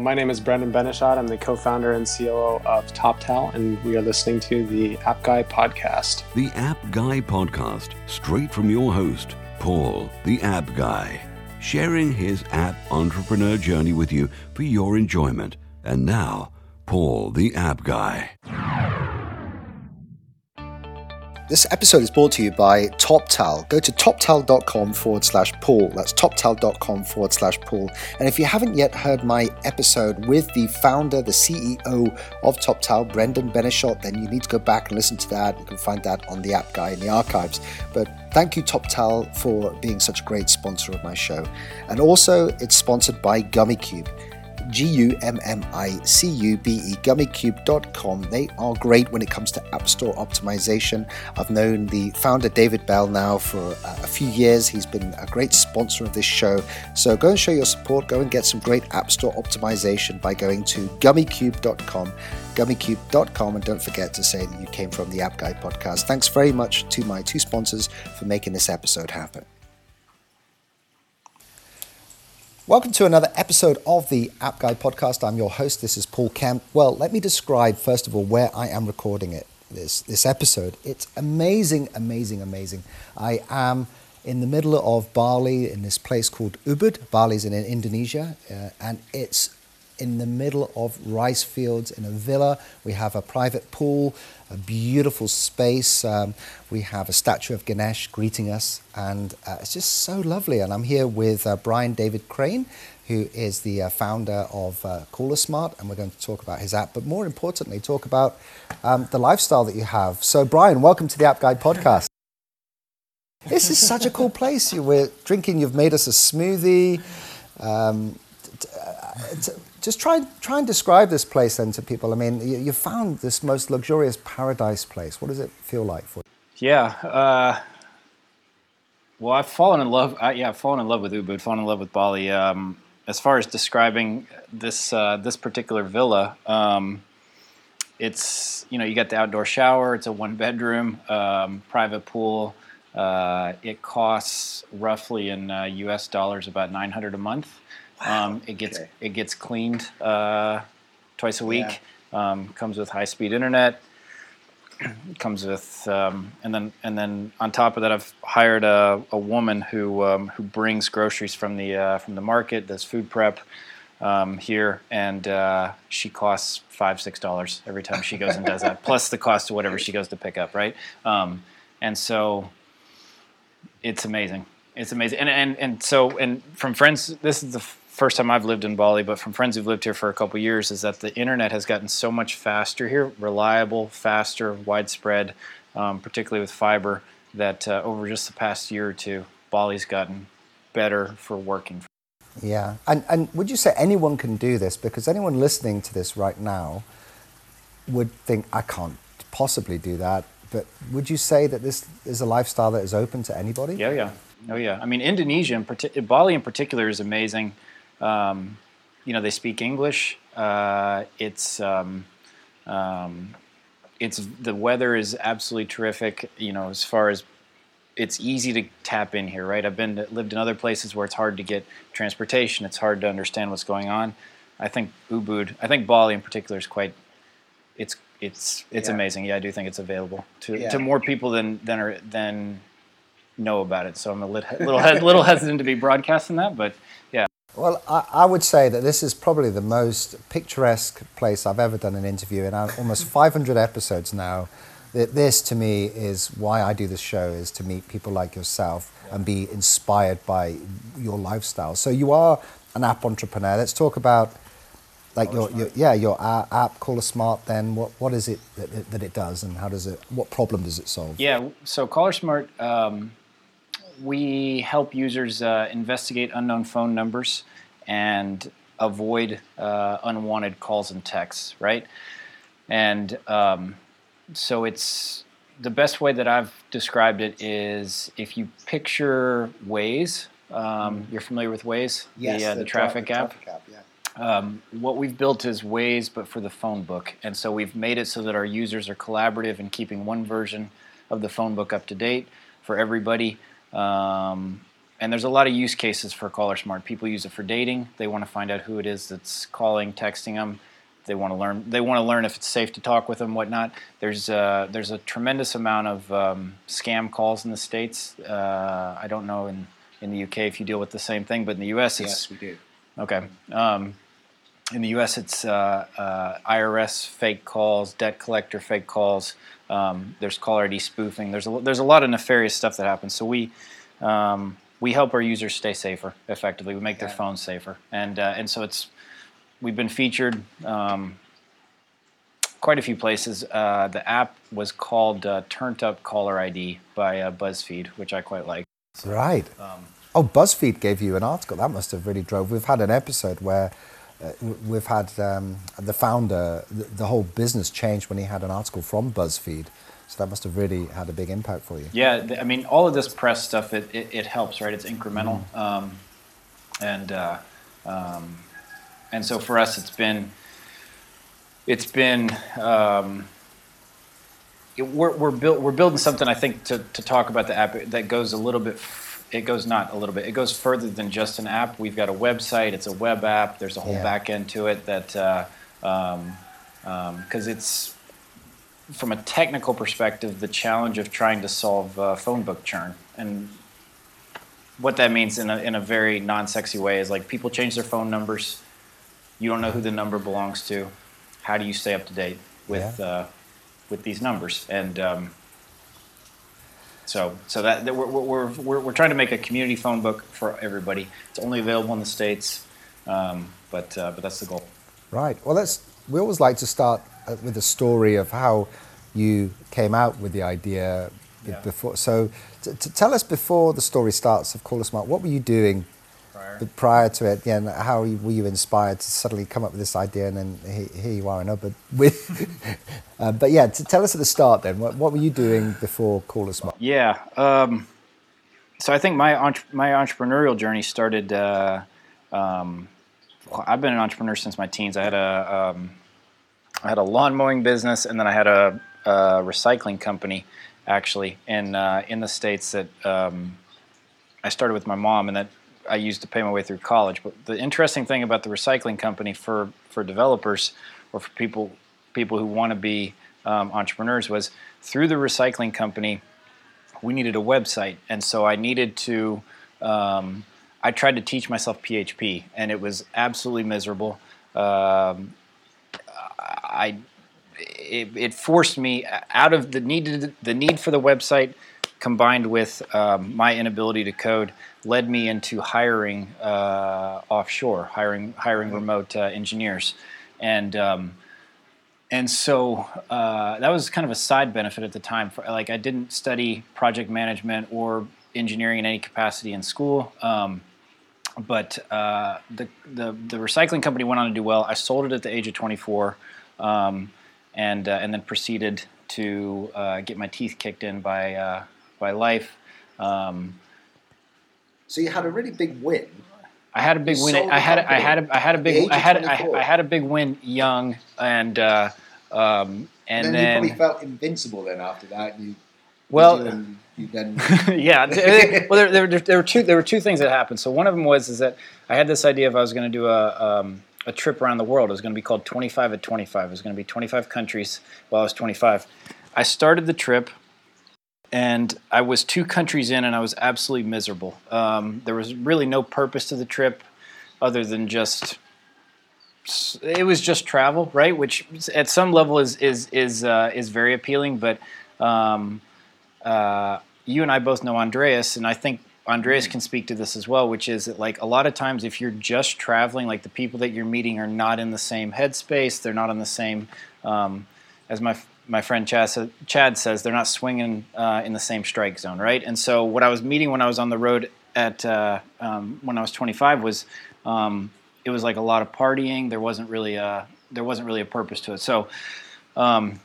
My name is Breanden Beneschott. I'm the co founder and COO of TopTal, and we are listening to the App Guy podcast. The App Guy podcast, straight from your host, Paul, the App Guy, sharing his app entrepreneur journey with you for your enjoyment. And now, Paul, the App Guy. This episode is brought to you by TopTal. Go to toptal.com forward slash Paul. That's toptal.com forward slash Paul. And if you haven't yet heard my episode with the founder, the CEO of TopTal, Breanden Beneschott, then you need to go back and listen to that. You can find that on the App Guy in the archives. But thank you, TopTal, for being such a great sponsor of my show. And also, it's sponsored by Gummicube. G E, gummicube.com. They are great when it comes to App Store optimization. I've known the founder, David Bell, now for uh, a few years. He's been a great sponsor of this show. So go and show your support. Go and get some great App Store optimization by going to gummicube.com gummicube.com and don't forget to say that you came from the App Guy podcast. Thanks very much to my two sponsors for making this episode happen. Welcome to another episode of the App Guy podcast. I'm your host. This is Paul Kemp. Well, let me describe first of all where I am recording it. This this episode. It's amazing, amazing, amazing. I am in the middle of Bali in this place called Ubud. Bali's in Indonesia, uh, and it's in the middle of rice fields in a villa. We have a private pool, a beautiful space. Um, we have a statue of Ganesh greeting us, and uh, it's just so lovely. And I'm here with uh, Brian David Crane, who is the uh, founder of uh, Caller Smart, and we're going to talk about his app, but more importantly, talk about um, the lifestyle that you have. So, Brian, welcome to the App Guy podcast. This is such a cool place. You were drinking. You've made us a smoothie. Um, just try, try and describe this place then to people. I mean, you, you found this most luxurious paradise place. What does it feel like for you? Yeah. Uh, well, I've fallen in love. Uh, yeah, I've fallen in love with Ubud, fallen in love with Bali. Um, as far as describing this uh, this particular villa, um, it's you know you got the outdoor shower. It's a one bedroom, um, private pool. Uh, it costs roughly in U.S. Uh, dollars about nine hundred a month. Wow. Um, it gets okay. it gets cleaned uh, twice a week. Yeah. Um, comes with high speed internet. comes with um, and then and then on top of that, I've hired a, a woman who um, who brings groceries from the uh, from the market, does food prep. Um, here, and uh, she costs five, six dollars every time she goes and does that, plus the cost of whatever she goes to pick up, right? Um, and so it's amazing. It's amazing, and and and so and from friends, this is the first time I've lived in Bali, but from friends who've lived here for a couple years, is that the internet has gotten so much faster here, reliable, faster, widespread, um, particularly with fiber, that uh, over just the past year or two, Bali's gotten better for working. Yeah, and and would you say anyone can do this? Because anyone listening to this right now would think I can't possibly do that. But would you say that this is a lifestyle that is open to anybody? Yeah, yeah. Oh, yeah. I mean, Indonesia, in Bali in particular, is amazing. Um, you know, they speak English. Uh, it's um, um, it's the weather is absolutely terrific. You know, as far as it's easy to tap in here, right? I've been to, lived in other places where it's hard to get transportation. It's hard to understand what's going on. I think Ubud, I think Bali in particular is quite. It's it's it's yeah. amazing. Yeah, I do think it's available to, yeah. to more people than than are than know about it. So I'm a little little, little hesitant to be broadcasting that, but. Well, I, I, would say that this is probably the most picturesque place I've ever done an interview in almost 500 episodes now. That this, to me, is why I do this show: is to meet people like yourself and be inspired by your lifestyle. So you are an app entrepreneur. Let's talk about like your, your, yeah your app Caller Smart. Then what what is it that, that, it does, and how does it? What problem does it solve? Yeah, so Caller Smart. Um, we help users uh, investigate unknown phone numbers and avoid uh, unwanted calls and texts, right? And um, so it's the best way that I've described it is if you picture Waze, um, mm-hmm. you're familiar with Waze, yes, the, uh, the, the, traffic, tra- traffic app. yeah. Um, what we've built is Waze, but for the phone book. And so we've made it so that our users are collaborative in keeping one version of the phone book up to date for everybody. Um, and there's a lot of use cases for Caller Smart. People use it for dating. They want to find out who it is that's calling, texting them. They want to learn. They want to learn if it's safe to talk with them, whatnot. There's uh, there's a tremendous amount of um, scam calls in the states. Uh, I don't know in in the UK if you deal with the same thing, but in the US, it's Yes, we do. Okay. Um, in the U.S., it's uh, uh, IRS fake calls, debt collector fake calls. Um, there's caller ID spoofing. There's a, there's a lot of nefarious stuff that happens. So we um, we help our users stay safer. Effectively, we make their phones safer, and uh, and so it's we've been featured um, quite a few places. Uh, the app was called uh, Turned Up Caller ID by uh, BuzzFeed, which I quite like. Right. Um, oh, BuzzFeed gave you an article. That must have really drove. We've had an episode where uh, we've had um, the founder, the, the whole business changed when he had an article from BuzzFeed. So that must have really had a big impact for you. Yeah, th- I mean, all of this press stuff, it, it, it helps, right? It's incremental. Um, and, uh, um, and so for us, it's been, it's been, um, it, we're, we're, build, we're building something, I think, to, to talk about the app that goes a little bit, it goes not a little bit, it goes further than just an app. We've got a website, it's a web app, there's a whole Yeah. back end to it that, uh, um, because it's, from a technical perspective, the challenge of trying to solve uh, phone book churn. And what that means in a, in a very non sexy way is like people change their phone numbers. You don't know who the number belongs to. How do you stay up to date with, Yeah. uh, with these numbers? And um, so, so that, that we're, we're, we're, we're trying to make a community phone book for everybody. It's only available in the States, um, but, uh, but that's the goal. Right. Well, let's. We always like to start uh, with a story of how you came out with the idea Yeah. before. So, t- t- tell us before the story starts of Caller Smart. What were you doing Prior. prior to it? Yeah, and how were you inspired to suddenly come up with this idea, and then he- here you are in Ubud with. uh, but yeah, to tell us at the start then. What, what were you doing before Caller Smart? Yeah. Um, so I think my entre- my entrepreneurial journey started. Uh, um, I've been an entrepreneur since my teens. I had a um, I had a lawn mowing business, and then I had a, a recycling company, actually, in uh, in the states that um, I started with my mom, and that I used to pay my way through college. But the interesting thing about the recycling company for for developers or for people people who want to be um, entrepreneurs was through the recycling company we needed a website, and so I needed to. Um, I tried to teach myself PHP, and it was absolutely miserable. Um, I it, it forced me out of the need the need for the website combined with um, my inability to code led me into hiring uh, offshore, hiring hiring remote uh, engineers, and um, and so uh, that was kind of a side benefit at the time. For, like I didn't study project management or engineering in any capacity in school. Um, but uh, the, the the recycling company went on to do well. I sold it at the age of 24, um, and uh, and then proceeded to uh, get my teeth kicked in by uh, by life. Um, So you had a really big win. I had a big You win. I had I had a, I had a big I had I, I had a big win young and uh, um, and then, then, you probably felt invincible then after that. You Well- you, you then yeah. well, there, there, there were two. There were two things that happened. So one of them was is that I had this idea of I was going to do a um, a trip around the world. It was going to be called 25 at 25. It was going to be 25 countries while I was 25. I started the trip, and I was two countries in, and I was absolutely miserable. Um, there was really no purpose to the trip, other than just it was just travel, right? Which at some level is is is uh, is very appealing, but um, uh, you and I both know Andreas, and I think Andreas can speak to this as well, which is that like a lot of times if you're just traveling, like the people that you're meeting are not in the same headspace, they're not on the same, um, as my my friend Chad, says, they're not swinging uh, in the same strike zone, right? And so what I was meeting when I was on the road at uh, um, when I was 25 was um, it was like a lot of partying. There wasn't really a there wasn't really a purpose to it. So. Um,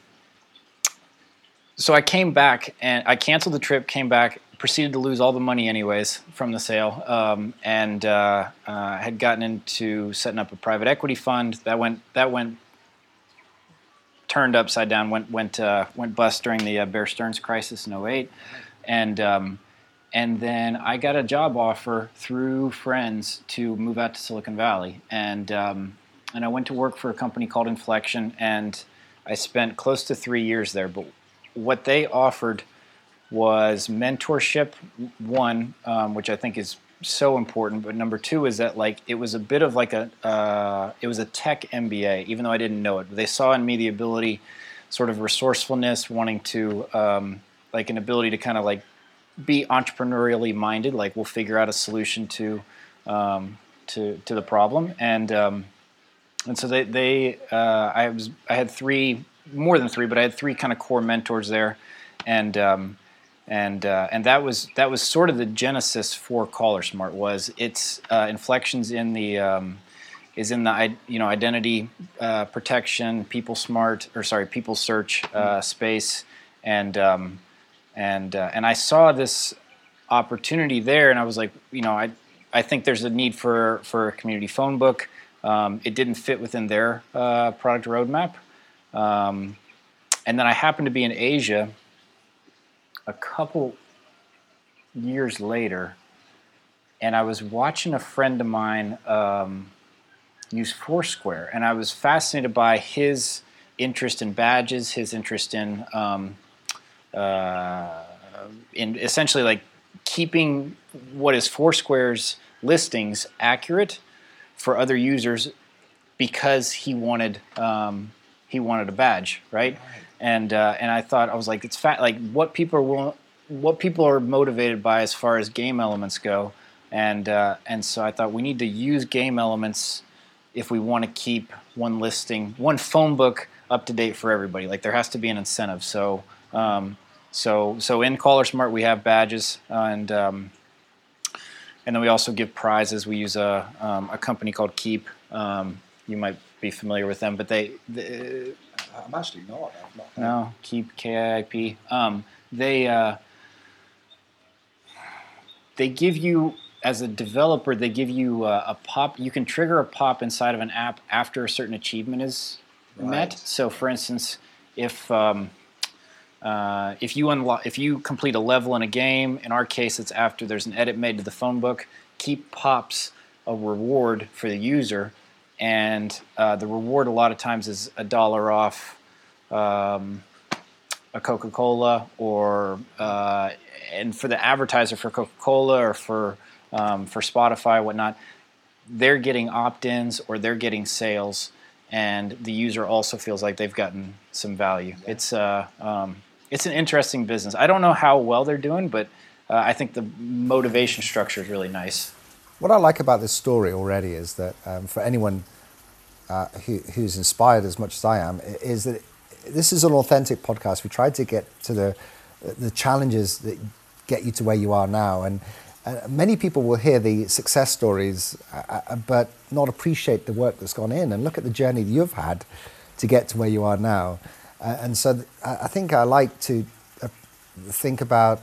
so I came back and I canceled the trip, came back, proceeded to lose all the money anyways from the sale, um, and uh, uh, had gotten into setting up a private equity fund. That went that went turned upside down, went went uh, went bust during the uh, Bear Stearns crisis in 08. and um, and then I got a job offer through friends to move out to Silicon Valley, and um, and I went to work for a company called Inflection, and I spent close to three years there. But what they offered was mentorship, one, um, which I think is so important. But number two is that like it was a bit of like a uh, it was a tech MBA, even though I didn't know it. They saw in me the ability, sort of resourcefulness, wanting to um, like an ability to kind of like be entrepreneurially minded. Like we'll figure out a solution to um, to to the problem, and um, and so they they uh, I was I had three more than three, but I had three kind of core mentors there, and um, and uh, and that was that was sort of the genesis for Caller Smart was its uh, inflections in the um, is in the you know identity uh, protection, people smart or sorry people search uh, space, and um, and uh, and I saw this opportunity there, and I was like, you know, I I think there's a need for for a community phone book. Um, it didn't fit within their uh, product roadmap, um, and then I happened to be in Asia a couple years later, and I was watching a friend of mine um, use Foursquare, and I was fascinated by his interest in badges, his interest in um, uh, in essentially like keeping what is Foursquare's listings accurate for other users because he wanted um, he wanted a badge, right? And uh, and I thought I was like it's fat like what people are what people are motivated by as far as game elements go, and uh, and so I thought we need to use game elements if we want to keep one listing, one phone book up to date for everybody. Like there has to be an incentive. So um, so so in Caller Smart we have badges and um, and then we also give prizes. We use a um, a company called Kiip. Um, you might be familiar with them, but they I'm actually not. I've not no Kiip K I P. Um, they uh, they give you as a developer they give you a, a pop. You can trigger a pop inside of an app after a certain achievement is met. So, for instance, if um, uh, if you unlock, if you complete a level in a game, in our case, it's after there's an edit made to the phone book. Kiip pops a reward for the user, and uh, the reward a lot of times is a dollar off um, a Coca-Cola, or uh, and for the advertiser for Coca-Cola or for um, for Spotify, whatnot, they're getting opt-ins or they're getting sales, and the user also feels like they've gotten some value. It's uh, um, it's an interesting business. I don't know how well they're doing, but uh, I think the motivation structure is really nice. What I like about this story already is that um, for anyone uh, who, who's inspired as much as I am, is that this is an authentic podcast. We tried to get to the the challenges that get you to where you are now, and uh, many people will hear the success stories, uh, uh, but not appreciate the work that's gone in. And look at the journey that you've had to get to where you are now. Uh, and so, th- I I think I like to uh, think about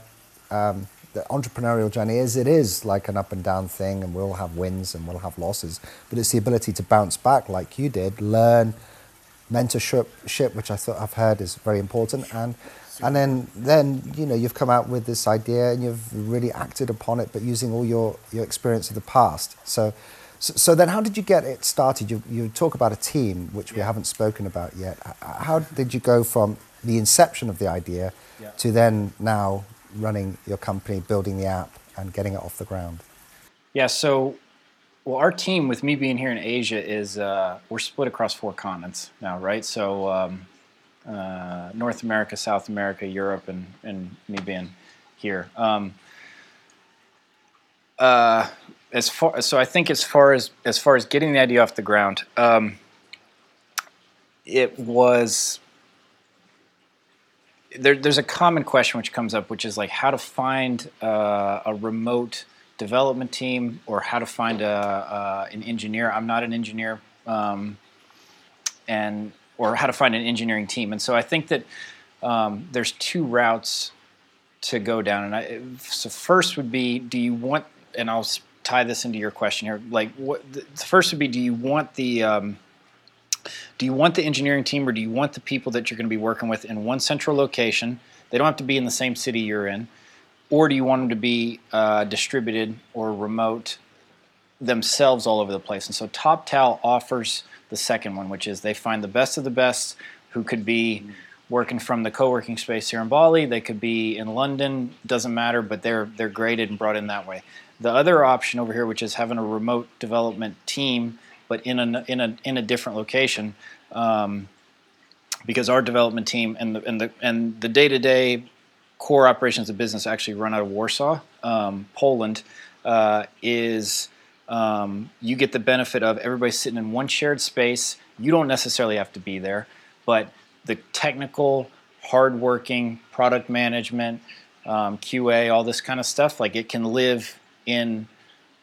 um, the entrepreneurial journey is it is like an up and down thing, and we'll have wins and we'll have losses, but it's the ability to bounce back like you did, learn, mentorship, ship, which I thought I've heard is very important, and and then then you know you've come out with this idea and you've really acted upon it, but using all your your experience of the past. So. So, so then, how did you get it started? You, you talk about a team, which we haven't spoken about yet. How did you go from the inception of the idea Yeah. to then now running your company, building the app, and getting it off the ground? Yeah, so well, our team with me being here in Asia is uh, we're split across four continents now, right? So um, uh, North America, South America, Europe, and and me being here. Um, uh, as far so, I think as far as as far as getting the idea off the ground, um, it was there, there's a common question which comes up, which is like how to find uh, a remote development team or how to find a, uh, an engineer. I'm not an engineer, um, and or how to find an engineering team. And so I think that um, there's two routes to go down. And I, so first would be, do you want? And I'll tie this into your question here. Like, what the first would be, do you want the um, do you want the engineering team or do you want the people that you're going to be working with in one central location? They don't have to be in the same city you're in. or do you want them to be uh, distributed or remote themselves all over the place? And so TopTal offers the second one, which is they find the best of the best who could be working from the co-working space here in Bali. They could be in London. Doesn't matter, but they're they're graded and brought in that way. The other option over here, which is having a remote development team, but in a in a in a different location, um, because our development team and the and the and the day to day core operations of business actually run out of Warsaw, um, Poland, uh, is um, you get the benefit of everybody sitting in one shared space. You don't necessarily have to be there, but the technical, hardworking product management, um, QA, all this kind of stuff, like it can live in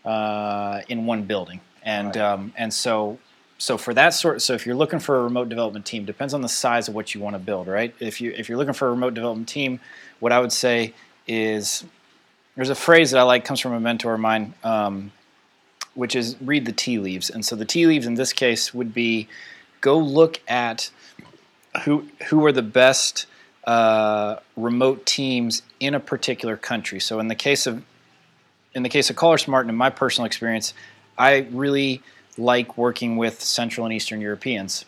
uh, in one building, and right. um, and so so for that sort, so if you're looking for a remote development team, depends on the size of what you want to build, right? If you if you're looking for a remote development team, what I would say is there's a phrase that I like comes from a mentor of mine, um, which is read the tea leaves, and so the tea leaves in this case would be go look at who who are the best uh, remote teams in a particular country. So in the case of in the case of Caller Smart, and in my personal experience, I really like working with Central and Eastern Europeans.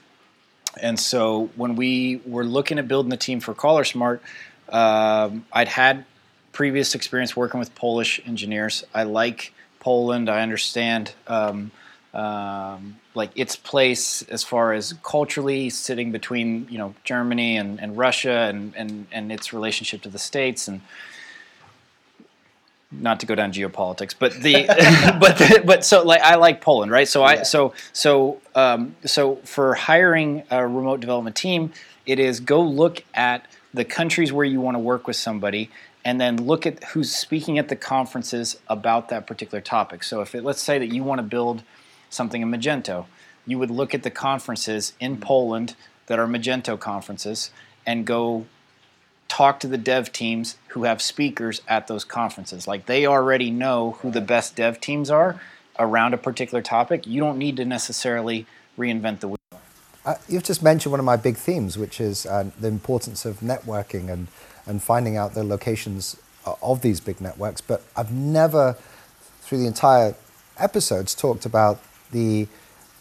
And so when we were looking at building the team for Caller Smart, um, I'd had previous experience working with Polish engineers. I like Poland. I understand um, um, like its place as far as culturally sitting between you know Germany and, and Russia and, and, and its relationship to the states and not to go down geopolitics, but the but the, but so like I like Poland, right? So I yeah. so so um, so for hiring a remote development team, it is go look at the countries where you want to work with somebody and then look at who's speaking at the conferences about that particular topic. So if it, let's say that you want to build something in Magento. You would look at the conferences in Poland that are Magento conferences and go talk to the dev teams who have speakers at those conferences. Like they already know who the best dev teams are around a particular topic. You don't need to necessarily reinvent the wheel. Uh, you've just mentioned one of my big themes, which is uh, the importance of networking and, and finding out the locations of these big networks. But I've never, through the entire episodes, talked about the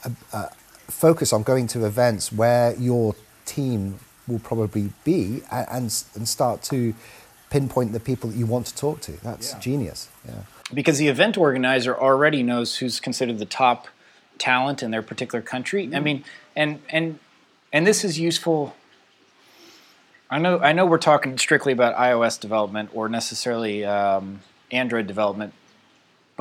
uh, uh, focus on going to events where your team will probably be and, and, and start to pinpoint the people that you want to talk to. That's yeah. genius. Yeah. Because the event organizer already knows who's considered the top talent in their particular country. Mm-hmm. I mean, and and and this is useful. I know I know we're talking strictly about iOS development or necessarily um, Android development,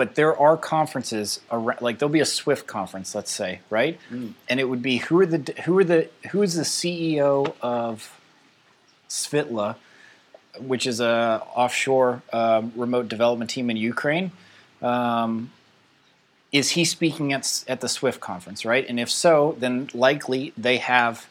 but there are conferences around, like there'll be a Swift conference, let's say, right? Mm. And it would be who are the who are the who is the CEO of Svitla, which is a offshore um, remote development team in Ukraine. Um, is he speaking at at the Swift conference, right? And if so, then likely they have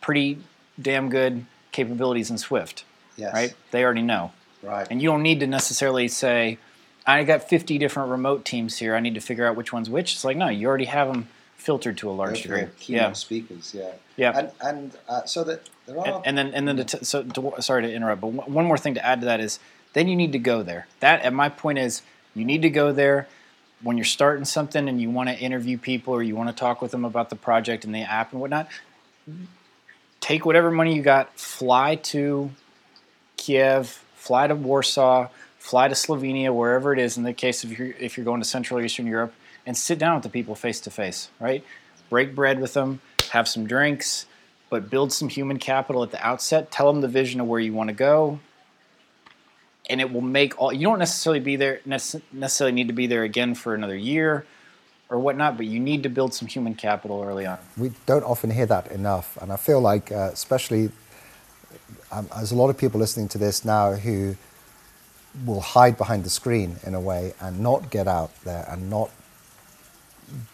pretty damn good capabilities in Swift, yes. right? They already know, right? And you don't need to necessarily say I got 50 different remote teams here. I need to figure out which one's which. It's like, no, you already have them filtered to a large degree. Yeah, speakers. Yeah, yeah, and, and uh, so that there are. And, and then and then to t- so to, sorry to interrupt, but one more thing to add to that is then you need to go there. That and my point is you need to go there when you're starting something and you want to interview people or you want to talk with them about the project and the app and whatnot. Take whatever money you got, fly to Kiev, fly to Warsaw fly to Slovenia, wherever it is. In the case of if you're going to Central Eastern Europe, and sit down with the people face to face, right? Break bread with them, have some drinks, but build some human capital at the outset. Tell them the vision of where you want to go, and it will make all. You don't necessarily be there necessarily need to be there again for another year or whatnot, but you need to build some human capital early on. We don't often hear that enough, and I feel like, uh, especially, um, there's a lot of people listening to this now who will hide behind the screen in a way and not get out there and not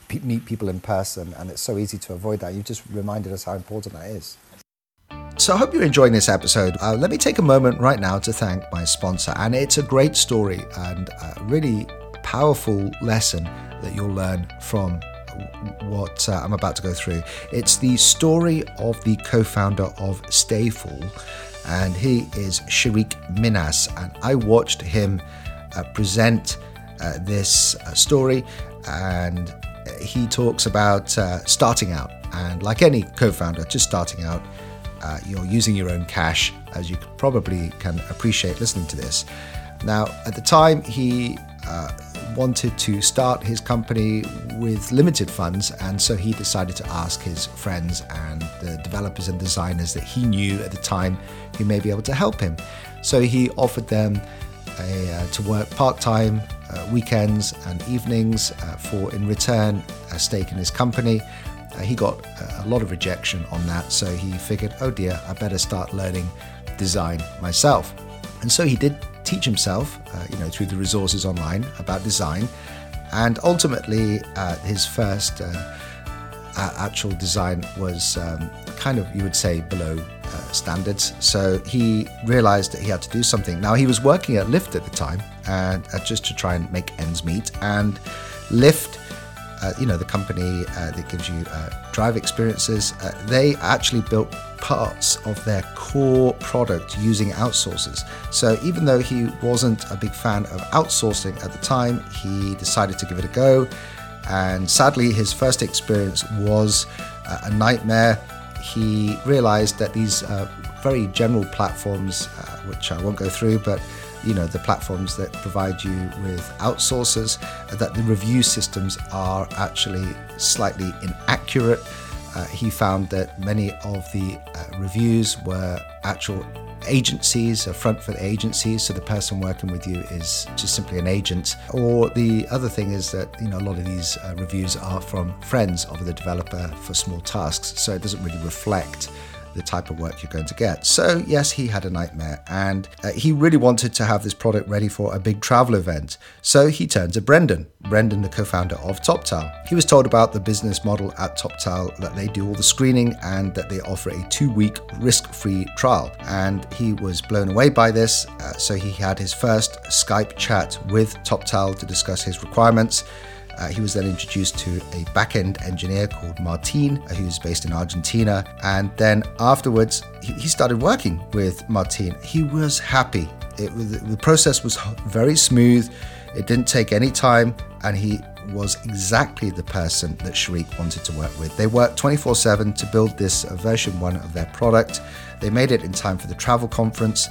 pe- meet people in person. And it's so easy to avoid that. You just reminded us how important that is. So I hope you're enjoying this episode. Uh, let me take a moment right now to thank my sponsor. And it's a great story and a really powerful lesson that you'll learn from what uh, I'm about to go through. It's the story of the co founder of Stayful, and he is Sharik Minas. And I watched him uh, present uh, this uh, story, and he talks about uh, starting out. And like any co founder, just starting out, uh, you're using your own cash, as you probably can appreciate listening to this. Now, at the time, he uh, wanted to start his company with limited funds, and so he decided to ask his friends and the developers and designers that he knew at the time who may be able to help him. So he offered them a, uh, to work part time, uh, weekends, and evenings uh, for, in return, a stake in his company. Uh, he got a lot of rejection on that, so he figured, oh dear, I better start learning design myself. And so he did teach himself, uh, you know, through the resources online about design, and ultimately uh, his first uh, actual design was um, kind of, you would say, below uh, standards. So he realized that he had to do something. Now he was working at Lyft at the time, and uh, just to try and make ends meet, and Lyft uh, you know, the company uh, that gives you uh, drive experiences, uh, they actually built parts of their core product using outsources. So even though he wasn't a big fan of outsourcing at the time, he decided to give it a go. And sadly, his first experience was uh, a nightmare. He realized that these very general platforms, which I won't go through, but you know the platforms that provide you with outsourcers that the review systems are actually slightly inaccurate uh, he found that many of the uh, reviews were actual agencies, uh, front foot agencies, so the person working with you is just simply an agent. Or the other thing is that you know a lot of these uh, reviews are from friends of the developer for small tasks, so it doesn't really reflect the type of work you're going to get. So, yes, he had a nightmare and uh, he really wanted to have this product ready for a big travel event. So, he turned to Breanden, Breanden, the co founder of TopTal. He was told about the business model at TopTal that they do all the screening and that they offer a two week risk free trial. And he was blown away by this. Uh, so, he had his first Skype chat with TopTal to discuss his requirements. Uh, he was then introduced to a back end engineer called Martin, uh, who's based in Argentina. And then afterwards, he, he started working with Martin. He was happy. It, the process was very smooth, it didn't take any time, and he was exactly the person that Sharik wanted to work with. They worked 24 7 to build this uh, version one of their product. They made it in time for the travel conference.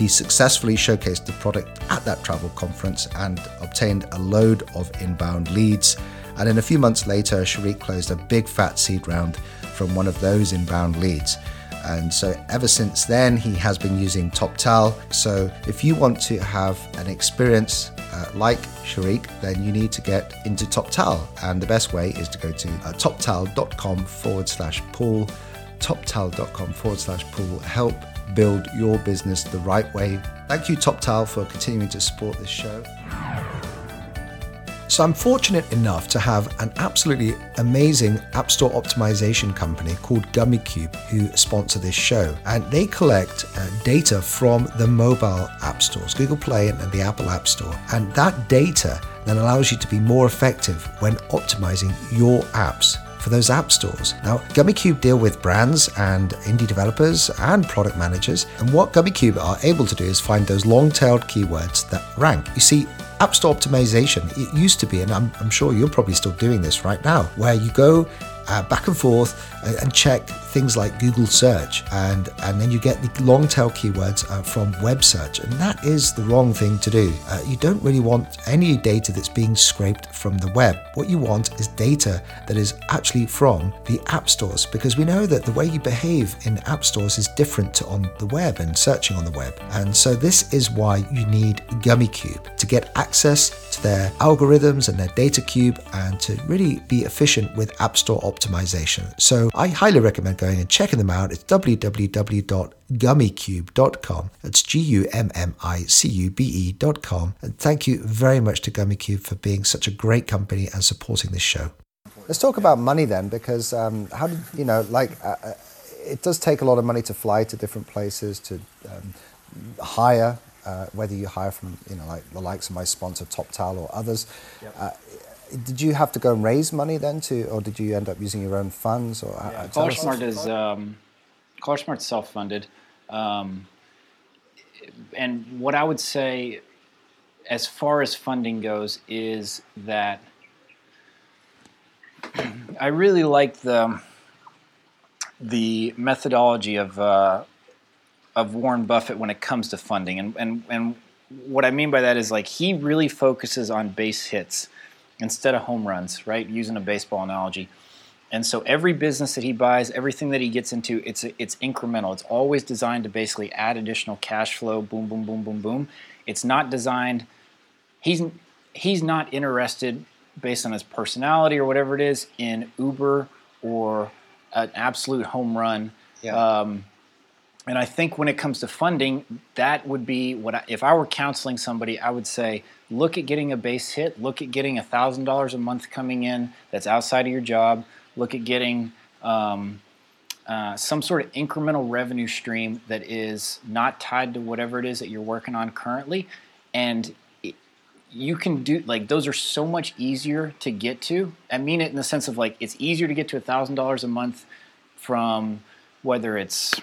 He successfully showcased the product at that travel conference and obtained a load of inbound leads. And in a few months later, Sharik closed a big fat seed round from one of those inbound leads. And so ever since then, he has been using TopTal. So if you want to have an experience uh, like Sharik, then you need to get into TopTal. And the best way is to go to uh, toptal.com forward slash Paul, toptal.com forward slash Paul. Help build your business the right way. Thank you, TopTal, for continuing to support this show. So, I'm fortunate enough to have an absolutely amazing App Store optimization company called Gummicube who sponsor this show. And they collect uh, data from the mobile app stores, Google Play and the Apple App Store. And that data then allows you to be more effective when optimizing your apps for those app stores. Now, Gummicube deal with brands and indie developers and product managers, and what Gummicube are able to do is find those long-tailed keywords that rank. You see, App Store optimization, it used to be, and I'm, I'm sure you're probably still doing this right now, where you go uh, back and forth and, and, check things like Google search, and and then you get the long tail keywords uh, from web search, and that is the wrong thing to do. Uh, you don't really want any data that's being scraped from the web. What you want is data that is actually from the app stores, because we know that the way you behave in app stores is different to on the web and searching on the web, and so this is why you need Gummicube to get access to their algorithms and their data cube, and to really be efficient with App Store optimization. So I highly recommend going and checking them out. It's www.gummicube.com. That's G U M M I C U B E.com. And thank you very much to Gummicube for being such a great company and supporting this show. Let's talk about money then, because um, how did you know, like, uh, uh, it does take a lot of money to fly to different places, to um, hire, uh, whether you hire from, you know, like the likes of my sponsor, TopTal, or others. Yep. Uh, did you have to go and raise money then to, or did you end up using your own funds? Or Yeah, Caller Smart is um, Caller Smart's self-funded, um, and what I would say, as far as funding goes, is that I really like the the methodology of uh, of Warren Buffett when it comes to funding, and and and what I mean by that is like he really focuses on base hits instead of home runs, right? Using a baseball analogy. And so every business that he buys, everything that he gets into, it's it's incremental. It's always designed to basically add additional cash flow. Boom, boom, boom, boom, boom. It's not designed. He's he's not interested based on his personality or whatever it is in Uber or an absolute home run. Yeah. Um, and I think when it comes to funding, that would be what I, if I were counseling somebody, I would say, look at getting a base hit, look at getting thousand dollars a month coming in that's outside of your job, look at getting um, uh, some sort of incremental revenue stream that is not tied to whatever it is that you're working on currently, and you can do like those are so much easier to get to. I mean it in the sense of like it's easier to get to thousand dollars a month from whether it's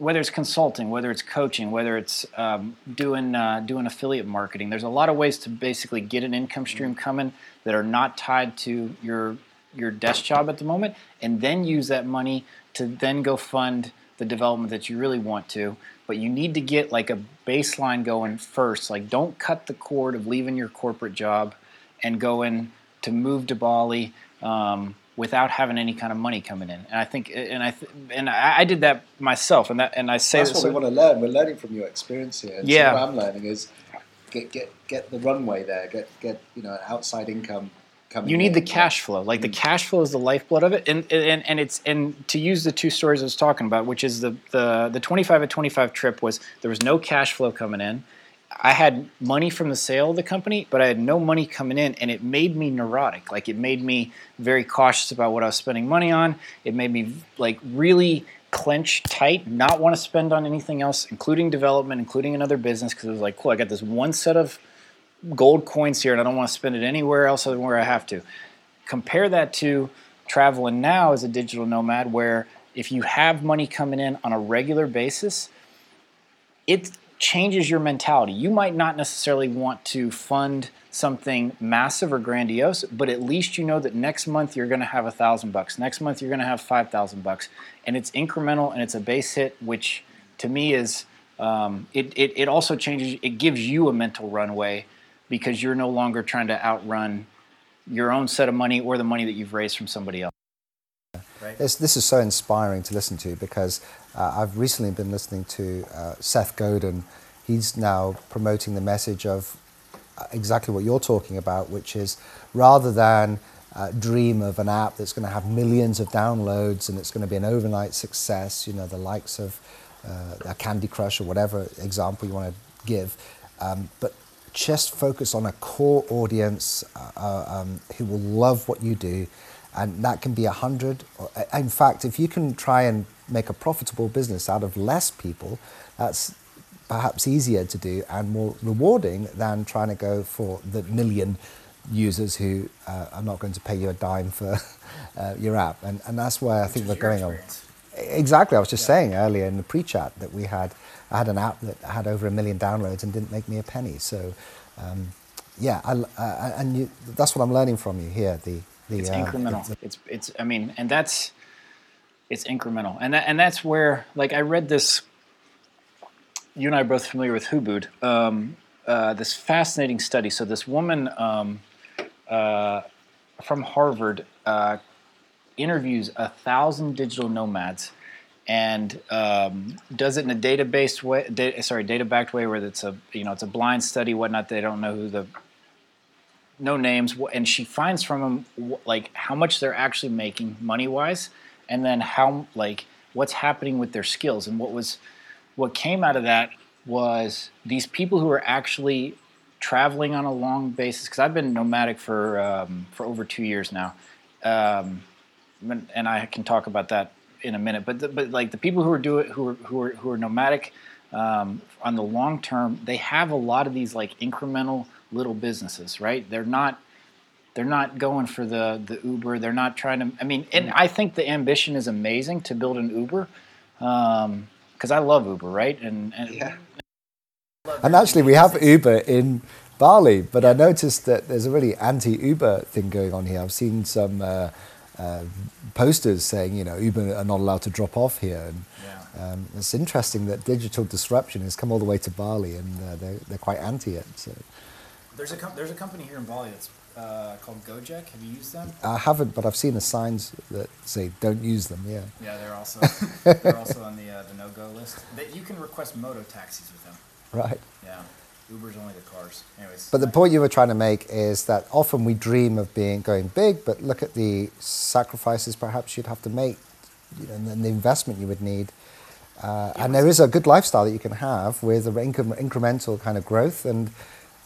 whether it's consulting, whether it's coaching, whether it's um, doing uh, doing affiliate marketing. There's a lot of ways to basically get an income stream coming that are not tied to your your desk job at the moment, and then use that money to then go fund the development that you really want to. But you need to get like a baseline going first. Like, don't cut the cord of leaving your corporate job and going to move to Bali. Um, without having any kind of money coming in, and I think, and I, th- and I, I did that myself, and that, and I say That's this, what we want to learn. We're learning from your experience here. And Yeah. So what I'm learning is get get get the runway there. Get get you know outside income coming. you need the in. cash flow like the mm. cash flow is the lifeblood of it and and and it's and to use the two stories i was talking about which is the the the 25 at 25 trip was there was no cash flow coming in i had money from the sale of the company but i had no money coming in and it made me neurotic like it made me very cautious about what i was spending money on it made me like really clench tight not want to spend on anything else including development including another business because it was like cool i got this one set of gold coins here and I don't want to spend it anywhere else other than where I have to. Compare that to traveling now as a digital nomad, where if you have money coming in on a regular basis, it changes your mentality. You might not necessarily want to fund something massive or grandiose, but at least you know that next month you're going to have a thousand bucks. Next month you're going to have five thousand bucks, and it's incremental and it's a base hit, which to me is um, it, it. It also changes. It gives you a mental runway because you're no longer trying to outrun your own set of money or the money that you've raised from somebody else. This, this is so inspiring to listen to because uh, I've recently been listening to uh, Seth Godin. He's now promoting the message of uh, exactly what you're talking about, which is rather than uh, dream of an app that's going to have millions of downloads and it's going to be an overnight success, you know, the likes of uh, a Candy Crush or whatever example you want to give, um, but just focus on a core audience uh, um, who will love what you do and that can be a hundred. In fact, if you can try and make a profitable business out of less people, that's perhaps easier to do and more rewarding than trying to go for the million users who uh, are not going to pay you a dime for uh, your app. And, and that's where I think we're going on. Exactly. I was just saying earlier in the pre-chat that we had, I had an app that had over a million downloads and didn't make me a penny. So, um, yeah, I, uh, and you, that's what I'm learning from you here. The, the It's uh, incremental. the- It's it's. I mean, and that's it's incremental, and that and that's where like I read this. You and I are both familiar with Hubud. Um, uh, this fascinating study. So this woman um, uh, from Harvard uh, interviews a thousand digital nomads and um, does it in a database way. Da- sorry, data backed way where it's a you know it's a blind study, whatnot. They don't know who the no names, and she finds from them like how much they're actually making money wise, and then how like what's happening with their skills. And what was what came out of that was these people who are actually traveling on a long basis. Because I've been nomadic for um, for over two years now, um, and I can talk about that in a minute. But the, but like the people who are do it who are who are who are nomadic um, on the long term, they have a lot of these like incremental little businesses, right? They're not They're not going for the the Uber. They're not trying to. I mean, and I think the ambition is amazing to build an Uber, because I love Uber, right? And, and Yeah. And actually, we have Uber in Bali, but I noticed that there's a really anti-Uber thing going on here. I've seen some uh, uh, posters saying, you know, Uber are not allowed to drop off here. And Yeah. um, it's interesting that digital disruption has come all the way to Bali, and uh, they're, they're quite anti it. So There's a com- there's a company here in Bali that's uh, called Gojek. Have you used them? I haven't, but I've seen the signs that say don't use them. Yeah. Yeah, they're also they're also on the uh, the no go list. That you can request moto taxis with them. Right. Yeah, Uber's only the cars. Anyways, But the point you were trying to make is that often we dream of being going big, but look at the sacrifices perhaps you'd have to make, you know, and then the investment you would need. Uh, and there is a good lifestyle that you can have with an incre- incremental kind of growth, and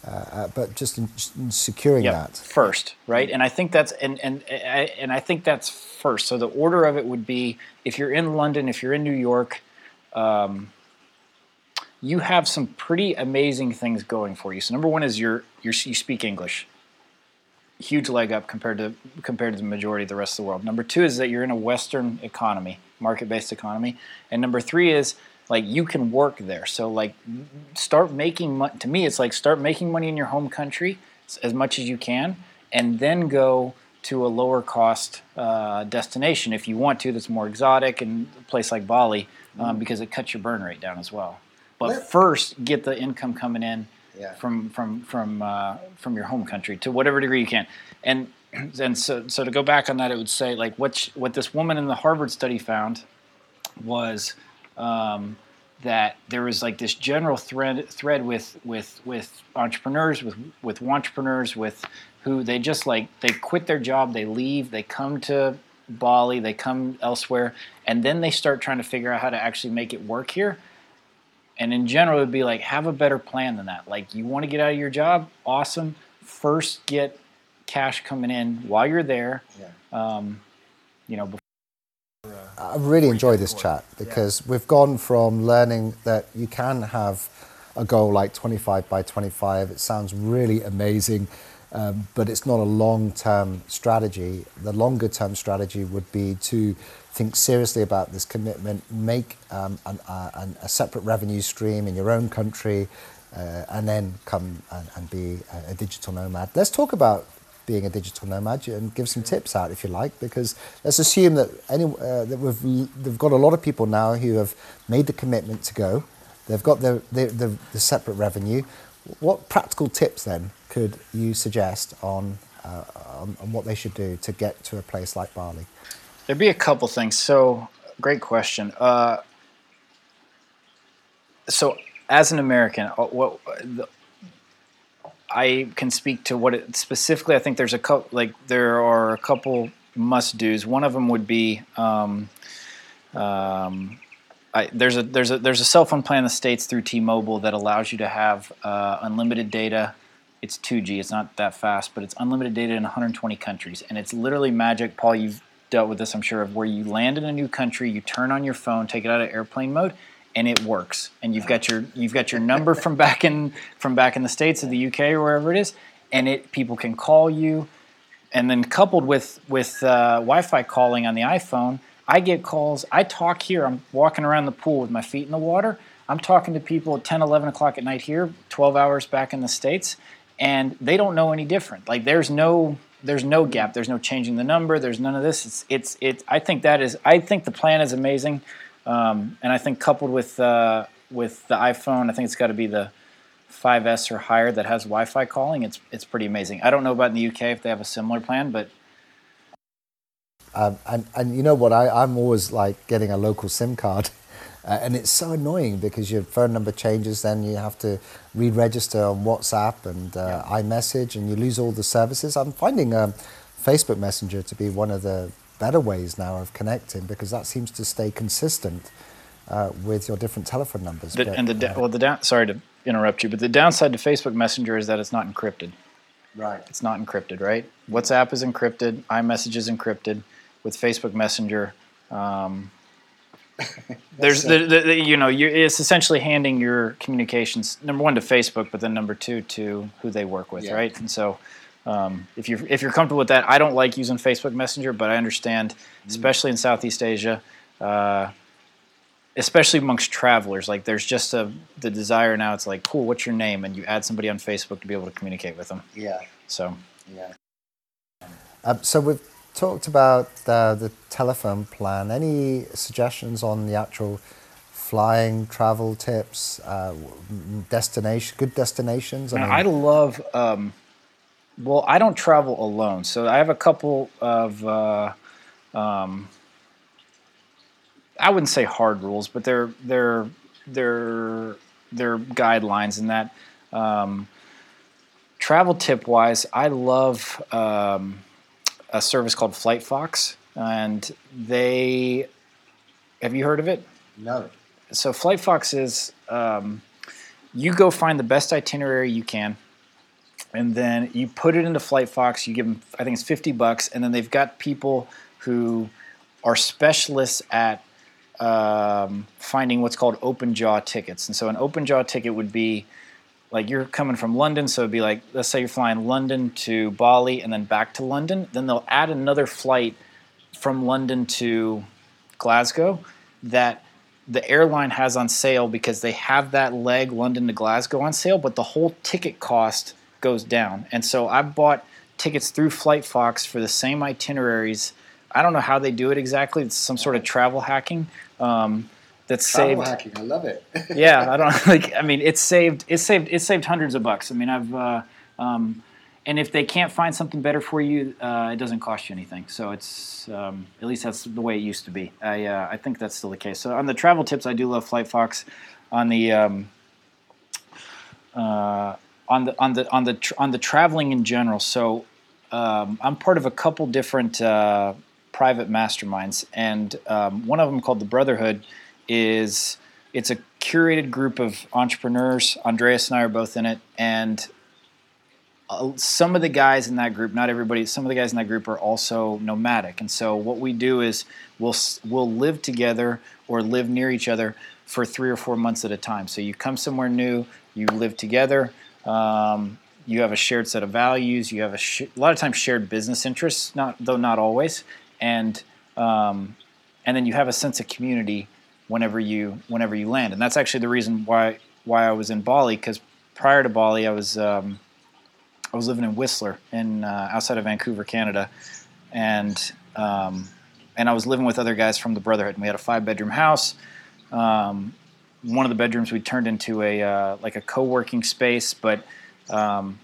uh, uh, but just in, in securing Yep, that. first, right? And I think that's and and I- and I think that's first. So the order of it would be if you're in London, if you're in New York, um, you have some pretty amazing things going for you. So number one is you're, you're you speak English, huge leg up compared to compared to the majority of the rest of the world. Number two is that you're in a Western economy, market-based economy, and number three is like you can work there. So like start making money. To me, it's like start making money in your home country as much as you can, and then go to a lower cost uh, destination if you want to. That's more exotic and a place like Bali um, because it cuts your burn rate down as well. But Let- first, get the income coming in Yeah. from from from uh, from your home country to whatever degree you can. And and so so to go back on that, it would say like what sh- what this woman in the Harvard study found was um, that there was like this general thread thread with with with entrepreneurs with with entrepreneurs with who they just like they quit their job they leave they come to Bali they come elsewhere and then they start trying to figure out how to actually make it work here. And in general it would be like have a better plan than that. Like you want to get out of your job? Awesome. First get cash coming in while you're there. Yeah. um, you know I really enjoy this chat because we've gone from learning that you can have a goal like 25 by 25. It sounds really amazing, um, but it's not a long term strategy. The longer term strategy would be to think seriously about this commitment, make um, an, uh, an, a separate revenue stream in your own country, uh, and then come and, and be a, a digital nomad. Let's talk about being a digital nomad and give some tips out if you like because let's assume that any uh, that we've they've got a lot of people now who have made the commitment to go they've got the the, the, the separate revenue what practical tips then could you suggest on, uh, on on what they should do to get to a place like Bali There'd be a couple things. So, great question. Uh, so, as an American, uh, what I can speak to what it specifically. I think there's a couple. Like there are a couple must dos. One of them would be. Um, um, I, there's a there's a there's a cell phone plan in the states through T-Mobile that allows you to have uh, unlimited data. It's 2G. It's not that fast, but it's unlimited data in 120 countries, and it's literally magic. Paul, you've dealt with this, I'm sure, of where you land in a new country, you turn on your phone, take it out of airplane mode, and it works. And you've got your you've got your number from back in from back in the states or the UK or wherever it is, and it people can call you and then coupled with with uh, Wi-Fi calling on the iPhone, I get calls. I talk here. I'm walking around the pool with my feet in the water. I'm talking to people at 10, 11 o'clock at night here, 12 hours back in the states, and they don't know any different. Like there's no there's no gap. There's no changing the number. There's none of this. It's it's it. I think that is. I think the plan is amazing, um, and I think coupled with uh, with the iPhone, I think it's got to be the 5S or higher that has Wi-Fi calling. It's it's pretty amazing. I don't know about in the UK if they have a similar plan, but Um, and, and you know what? I, I'm always like getting a local SIM card. Uh, and it's so annoying because your phone number changes, then you have to re register on WhatsApp and uh, iMessage, and you lose all the services. I'm finding um, Facebook Messenger to be one of the better ways now of connecting because that seems to stay consistent uh, with your different telephone numbers. the, But, and the da- uh, well the down. Sorry to interrupt you, but the downside to Facebook Messenger is that it's not encrypted. Right. It's not encrypted, right? WhatsApp is encrypted. iMessage is encrypted. With Facebook Messenger, um, there's the, the, the, you know it's essentially handing your communications number one to Facebook, but then number two to who they work with, Yeah. right? And so um, if you're if you're comfortable with that, I don't like using Facebook Messenger, but I understand, especially in Southeast Asia, uh, especially amongst travelers. Like there's just a the desire now. It's like, cool, what's your name? And you add somebody on Facebook to be able to communicate with them. Yeah, So yeah. Um, so we've talked about uh, the telephone plan. Any suggestions on the actual flying travel tips, uh, destination, good destinations? Now, I love. Um, well, I don't travel alone, so I have a couple of. Uh, um, I wouldn't say hard rules, but they're they're they're they're guidelines in that. Um, travel tip wise, I love um, a service called Flight Fox, and they. Have you heard of it? No. so Flight Fox is um, you go find the best itinerary you can, and then you put it into Flight Fox. You give them, I think it's fifty bucks, and then they've got people who are specialists at um, finding what's called open jaw tickets. And so an open jaw ticket would be like you're coming from London, so it'd be like let's say you're flying London to Bali and then back to London. Then they'll add another flight from London to Glasgow that the airline has on sale because they have that leg London to Glasgow on sale, but the whole ticket cost goes down. And so I bought tickets through Flight Fox for the same itineraries. I don't know how they do it exactly. It's some sort of travel hacking um, that's Travel saved hacking, I love it. yeah, I don't like. I mean, it's saved. It's saved. It's saved hundreds of bucks. I mean, I've. Uh, um, and if they can't find something better for you, uh, it doesn't cost you anything. So it's um, at least that's the way it used to be. I uh, I think that's still the case. So on the travel tips, I do love Flight Fox. On the um, uh, on the on the on the tr- on the traveling in general. So um, I'm part of a couple different uh, private masterminds, and um, one of them called the Brotherhood is it's a curated group of entrepreneurs. Andreas and I are both in it, and uh, some of the guys in that group, not everybody, some of the guys in that group are also nomadic. And so what we do is we'll we'll live together or live near each other for three or four months at a time. So you come somewhere new, you live together. Um, you have a shared set of values. You have a, sh- a lot of times shared business interests, not though not always, and um, and then you have a sense of community whenever you whenever you land. And that's actually the reason why why I was in Bali because prior to Bali I was um, I was living in Whistler in uh, outside of Vancouver, Canada, and um, and I was living with other guys from the Brotherhood. And we had a five bedroom house. Um, one of the bedrooms we turned into a uh, like a co-working space, but um,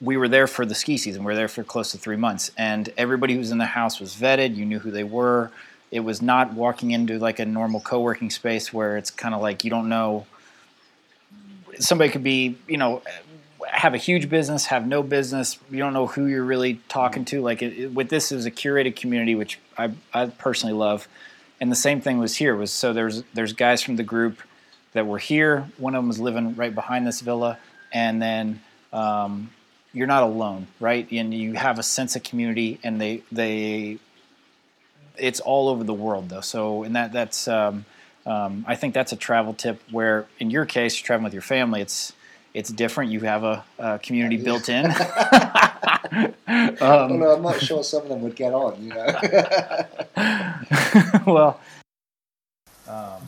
we were there for the ski season. We were there for close to three months, and everybody who was in the house was vetted. You knew who they were. It was not walking into like a normal co-working space where it's kind of like you don't know. Somebody could be, you know, have a huge business, have no business. You don't know who you're really talking to. Like it, it- with this, is a curated community, which I, I personally love. And the same thing was here. Was so there's there's guys from the group that were here. One of them was living right behind this villa, and then um, you're not alone, right? And you have a sense of community, and they they it's all over the world though. So and that that's um, um, I think that's a travel tip where in your case you're traveling with your family. It's it's different. You have a, a community built in. Although I'm not sure some of them would get on, you know. well,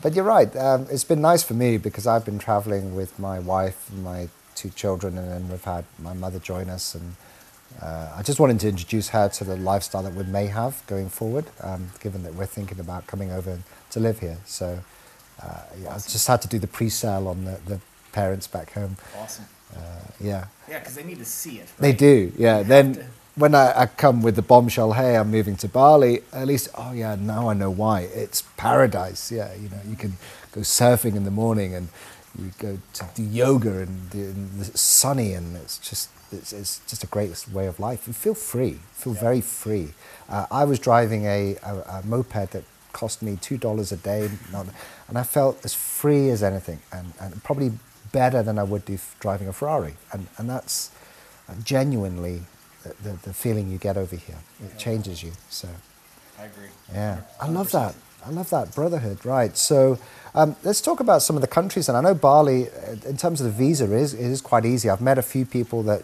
But you're right. Um, it's been nice for me because I've been traveling with my wife and my two children, and then we've had my mother join us. And uh, I just wanted to introduce her to the lifestyle that we may have going forward, um, given that we're thinking about coming over to live here. So uh, yeah, I just had to do the pre-sale on the, the parents back home. Awesome. Yeah. Yeah, because they need to see it. They do, yeah. Then to- when I, I come with the bombshell, hey, I'm moving to Bali, at least, oh yeah, now I know why. It's paradise. Yeah, you know, you can go surfing in the morning and you go to do yoga and, the, and it's sunny and it's just it's, it's just a great way of life. You feel free, feel very free. Uh, I was driving a, a, a moped that cost me two dollars a day, not, and I felt as free as anything, and, and probably better than I would do driving a Ferrari, and and that's uh, genuinely the, the, feeling you get over here. It changes you. So I agree. yeah, I love that. I love that brotherhood. Right. So um, let's talk about some of the countries. And I know Bali, uh, in terms of the visa, is is quite easy. I've met a few people that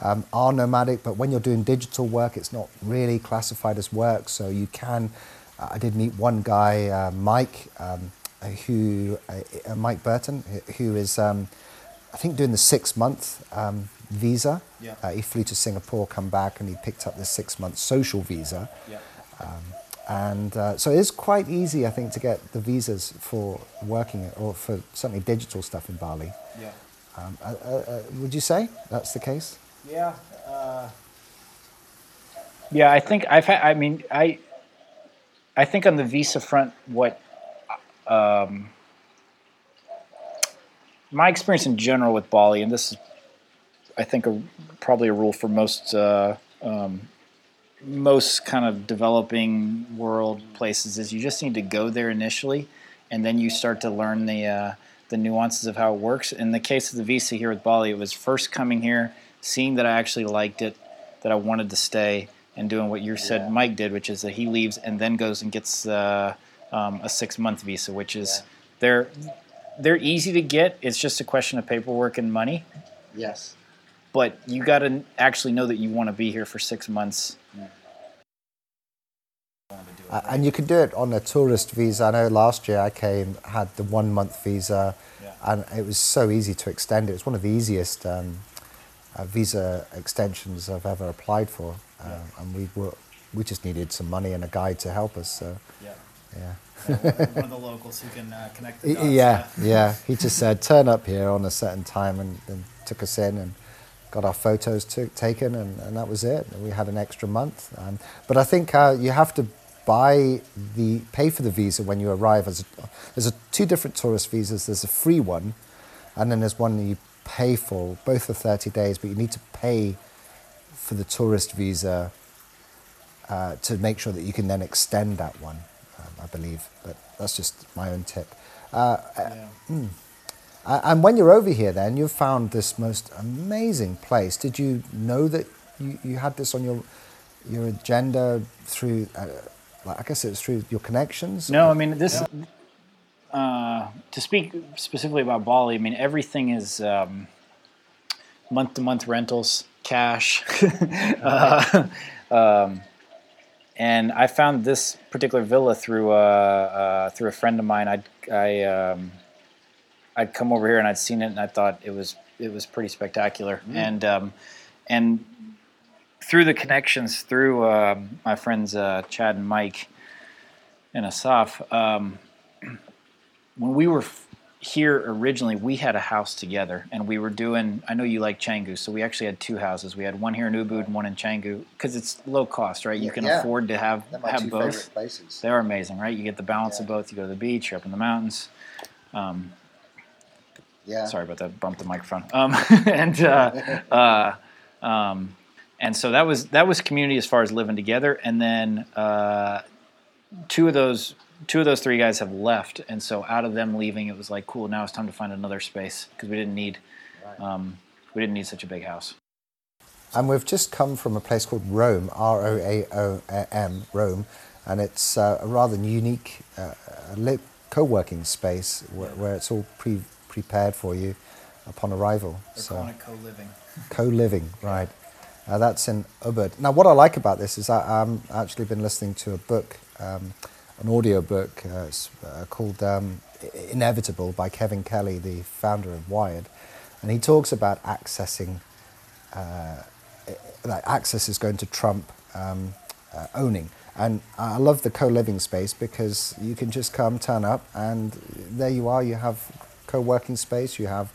um, are nomadic, but when you're doing digital work, it's not really classified as work. So you can. Uh, I did meet one guy, uh, Mike, um, who uh, Mike Burton, who is um, I think doing the six month um, visa. Yeah. Uh, he flew to Singapore, come back, and he picked up this six month social visa. Yeah. Um, and uh, so it's quite easy, I think, to get the visas for working or for certainly digital stuff in Bali. Yeah. Um, uh, uh, uh, would you say that's the case? Yeah. Uh, Yeah, I think I've had. I mean, I, I think on the visa front, what, um, my experience in general with Bali, and this is, I think, a, probably a rule for most, uh, um, most kind of developing world places, is you just need to go there initially, and then you start to learn the uh, the nuances of how it works. In the case of the visa here with Bali, it was first coming here, seeing that I actually liked it, that I wanted to stay, and doing what you said Mike did, which is that he leaves and then goes and gets uh, um, a six month visa, which is they're they're easy to get. It's just a question of paperwork and money. Yes. But you got to actually know that you want to be here for six months. Uh, and you can do it on a tourist visa. I know last year I came, had the one month visa, Yeah. and it was so easy to extend it. It's one of the easiest um, uh, visa extensions I've ever applied for. Um, And we were, we just needed some money and a guide to help us. So, yeah. yeah. One of the locals who can uh, connect the dots. Yeah, yeah. He just said, turn up here on a certain time and then took us in and got our photos to, taken, and, and that was it. We had an extra month. Um, but I think uh, you have to buy the, pay for the visa when you arrive. As a, there's a, two different tourist visas. There's a free one, and then there's one that you pay for, both for 30 days, but you need to pay for the tourist visa uh, to make sure that you can then extend that one, um, I believe. But that's just my own tip. Uh, Yeah. Uh, and when you're over here, then you've found this most amazing place. Did you know that you, you had this on your your agenda through? Uh, I guess it was through your connections. No, I mean this. Uh, to speak specifically about Bali, I mean everything is month to month rentals, cash, uh, um, and I found this particular villa through uh, uh, through a friend of mine. I'd I um, I'd come over here and I'd seen it and I thought it was it was pretty spectacular and um, and through the connections through um my friends uh, Chad and Mike and Asaf. Um, when we were f- here originally, we had a house together, and we were doing. I know you like Canggu, so we actually had two houses. We had one here in Ubud and one in Canggu because it's low cost, right? You Yeah, can yeah. afford to have have both. They're amazing, right? You get the balance of both. You go to the beach, you're up in the mountains. Um, Yeah. Sorry about that. Bumped the microphone. Um, and uh, uh, um, and so that was that was community as far as living together. And then uh, two of those two of those three guys have left, and so out of them leaving, it was like cool. Now it's time to find another space because we didn't need um, we didn't need such a big house. And we've just come from a place called Roam, R O A O M, Roam, and it's uh, a rather unique uh, co-working space where, where it's all pre- prepared for you upon arrival. They're So co-living. co-living, right? Uh, that's in Ubud. Now, what I like about this is I, I'm actually been listening to a book, um, an audio book uh, uh, called um, Inevitable by Kevin Kelly, the founder of Wired, and he talks about accessing uh, that access is going to trump um, uh, owning. And I love the co-living space because you can just come, turn up, and there you are. You have co-working space, you have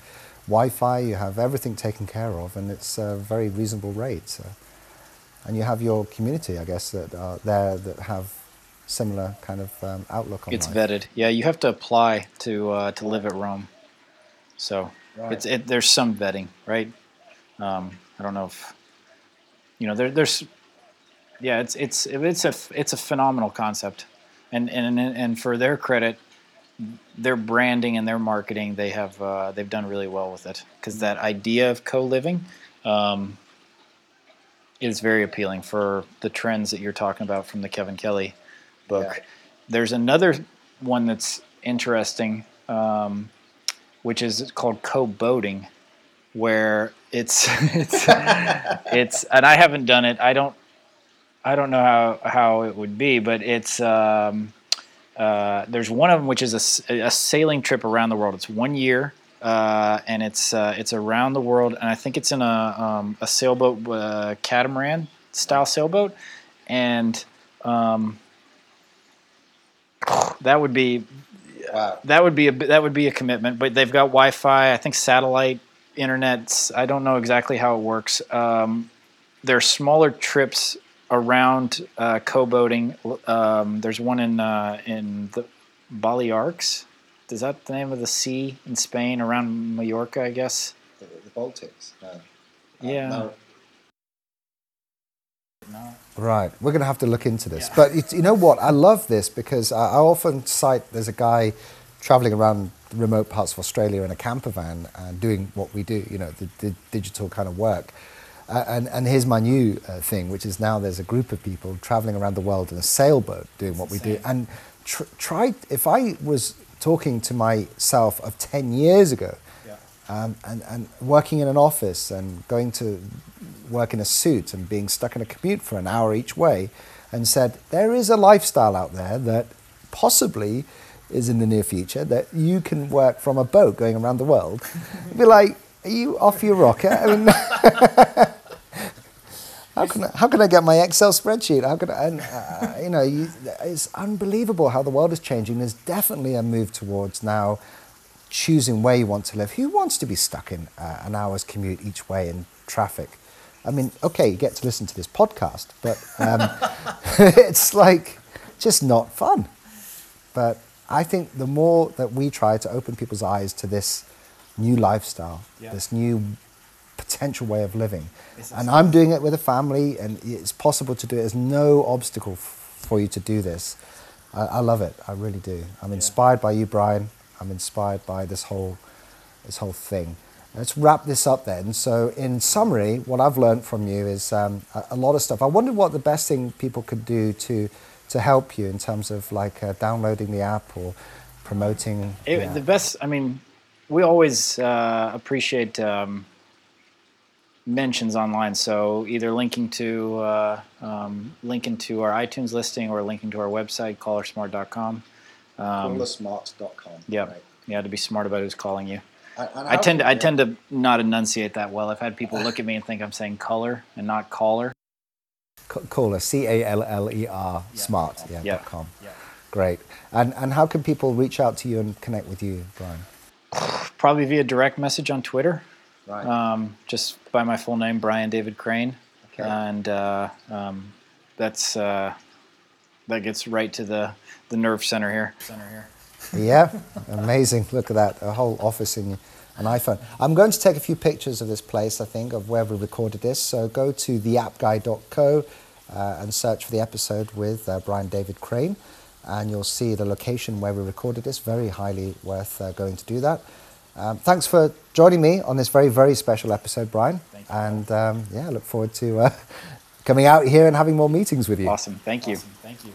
Wi-Fi, you have everything taken care of, and it's a very reasonable rate. So. And you have your community, I guess, that are there that have similar kind of um, outlook on It's life. vetted. Yeah, you have to apply to uh, to live at Roam. So Right. it's it, there's some vetting, right? Um, I don't know if you know there, there's yeah it's it's it's a it's a phenomenal concept, and and and for their credit, their branding and their marketing they have uh, they've done really well with it because that idea of co-living. Um, is very appealing for the trends that you're talking about from the Kevin Kelly book. Yeah. There's another one that's interesting, um, which is called co-boating, where it's it's it's and I haven't done it. I don't I don't know how how it would be, but it's um, uh, there's one of them which is a sailing trip around the world. It's one year. Uh, and it's uh, it's around the world, and I think it's in a um, a sailboat, uh, catamaran style sailboat, and um, that would be Wow. that would be a that would be a commitment. But they've got Wi-Fi, I think satellite internet. I don't know exactly how it works. Um, there are smaller trips around uh, co-boating. Um, there's one in uh, in the Balearics. Is that the name of the sea in Spain around Mallorca? I guess. The, the Baltics. No. Yeah. No. Right, we're going to have to look into this. But it, you know what? I love this because I, I often cite there's a guy traveling around remote parts of Australia in a camper van and doing what we do, you know, the, the digital kind of work. Uh, and, and here's my new uh, thing, which is now there's a group of people traveling around the world in a sailboat doing what we do. And tr- try, if I was talking to myself of 10 years ago, um, and, and working in an office and going to work in a suit and being stuck in a commute for an hour each way, and said, There is a lifestyle out there that possibly is in the near future that you can work from a boat going around the world. Be like, Are you off your rocker? I mean, how can, I, how can I get my Excel spreadsheet? How can I, and, uh, you know, you, it's unbelievable how the world is changing. There's definitely a move towards now choosing where you want to live. Who wants to be stuck in uh, an hour's commute each way in traffic? I mean, okay, you get to listen to this podcast, but um, it's like just not fun. But I think the more that we try to open people's eyes to this new lifestyle, Yeah. this new potential way of living, and I'm doing it with a family, and it's possible to do it. There's no obstacle f- for you to do this. I, I love it. I really do. I'm inspired by you, Brian. I'm inspired by this whole this whole thing. Let's wrap this up then. So, in summary, what I've learned from you is um, a, a lot of stuff. I wondered what the best thing people could do to to help you in terms of like uh, downloading the app or promoting. It, yeah. The best, I mean, we always uh, appreciate um, mentions online. So either linking to uh, um, linking to our iTunes listing or linking to our website, callersmart.com. Um, Callersmart.com. yeah, Right. yeah, to be smart about who's calling you. And- and I how tend to, can- I tend to not enunciate that well. I've had people look at me and think I'm saying color and not caller. C- Caller, C A L L E R, smart, yeah, Yeah. dot com. Great. And and how can people reach out to you and connect with you, Brian? Probably via direct message on Twitter. Right. um, just by my full name, Brian David Crane, Okay. and uh, um, that's uh, that gets right to the the nerve center here. Center here. Yeah, amazing. Look at that, a whole office in an iPhone. I'm going to take a few pictures of this place, I think, of where we recorded this. So go to theappguy.co uh, and search for the episode with uh, Brian David Crane, and you'll see the location where we recorded this. Very highly worth uh, going to do that. Um, thanks for joining me on this very, very special episode, Brian. Thank you. And um, yeah, I look forward to uh, coming out here and having more meetings with you. Awesome. Thank you. Thank you.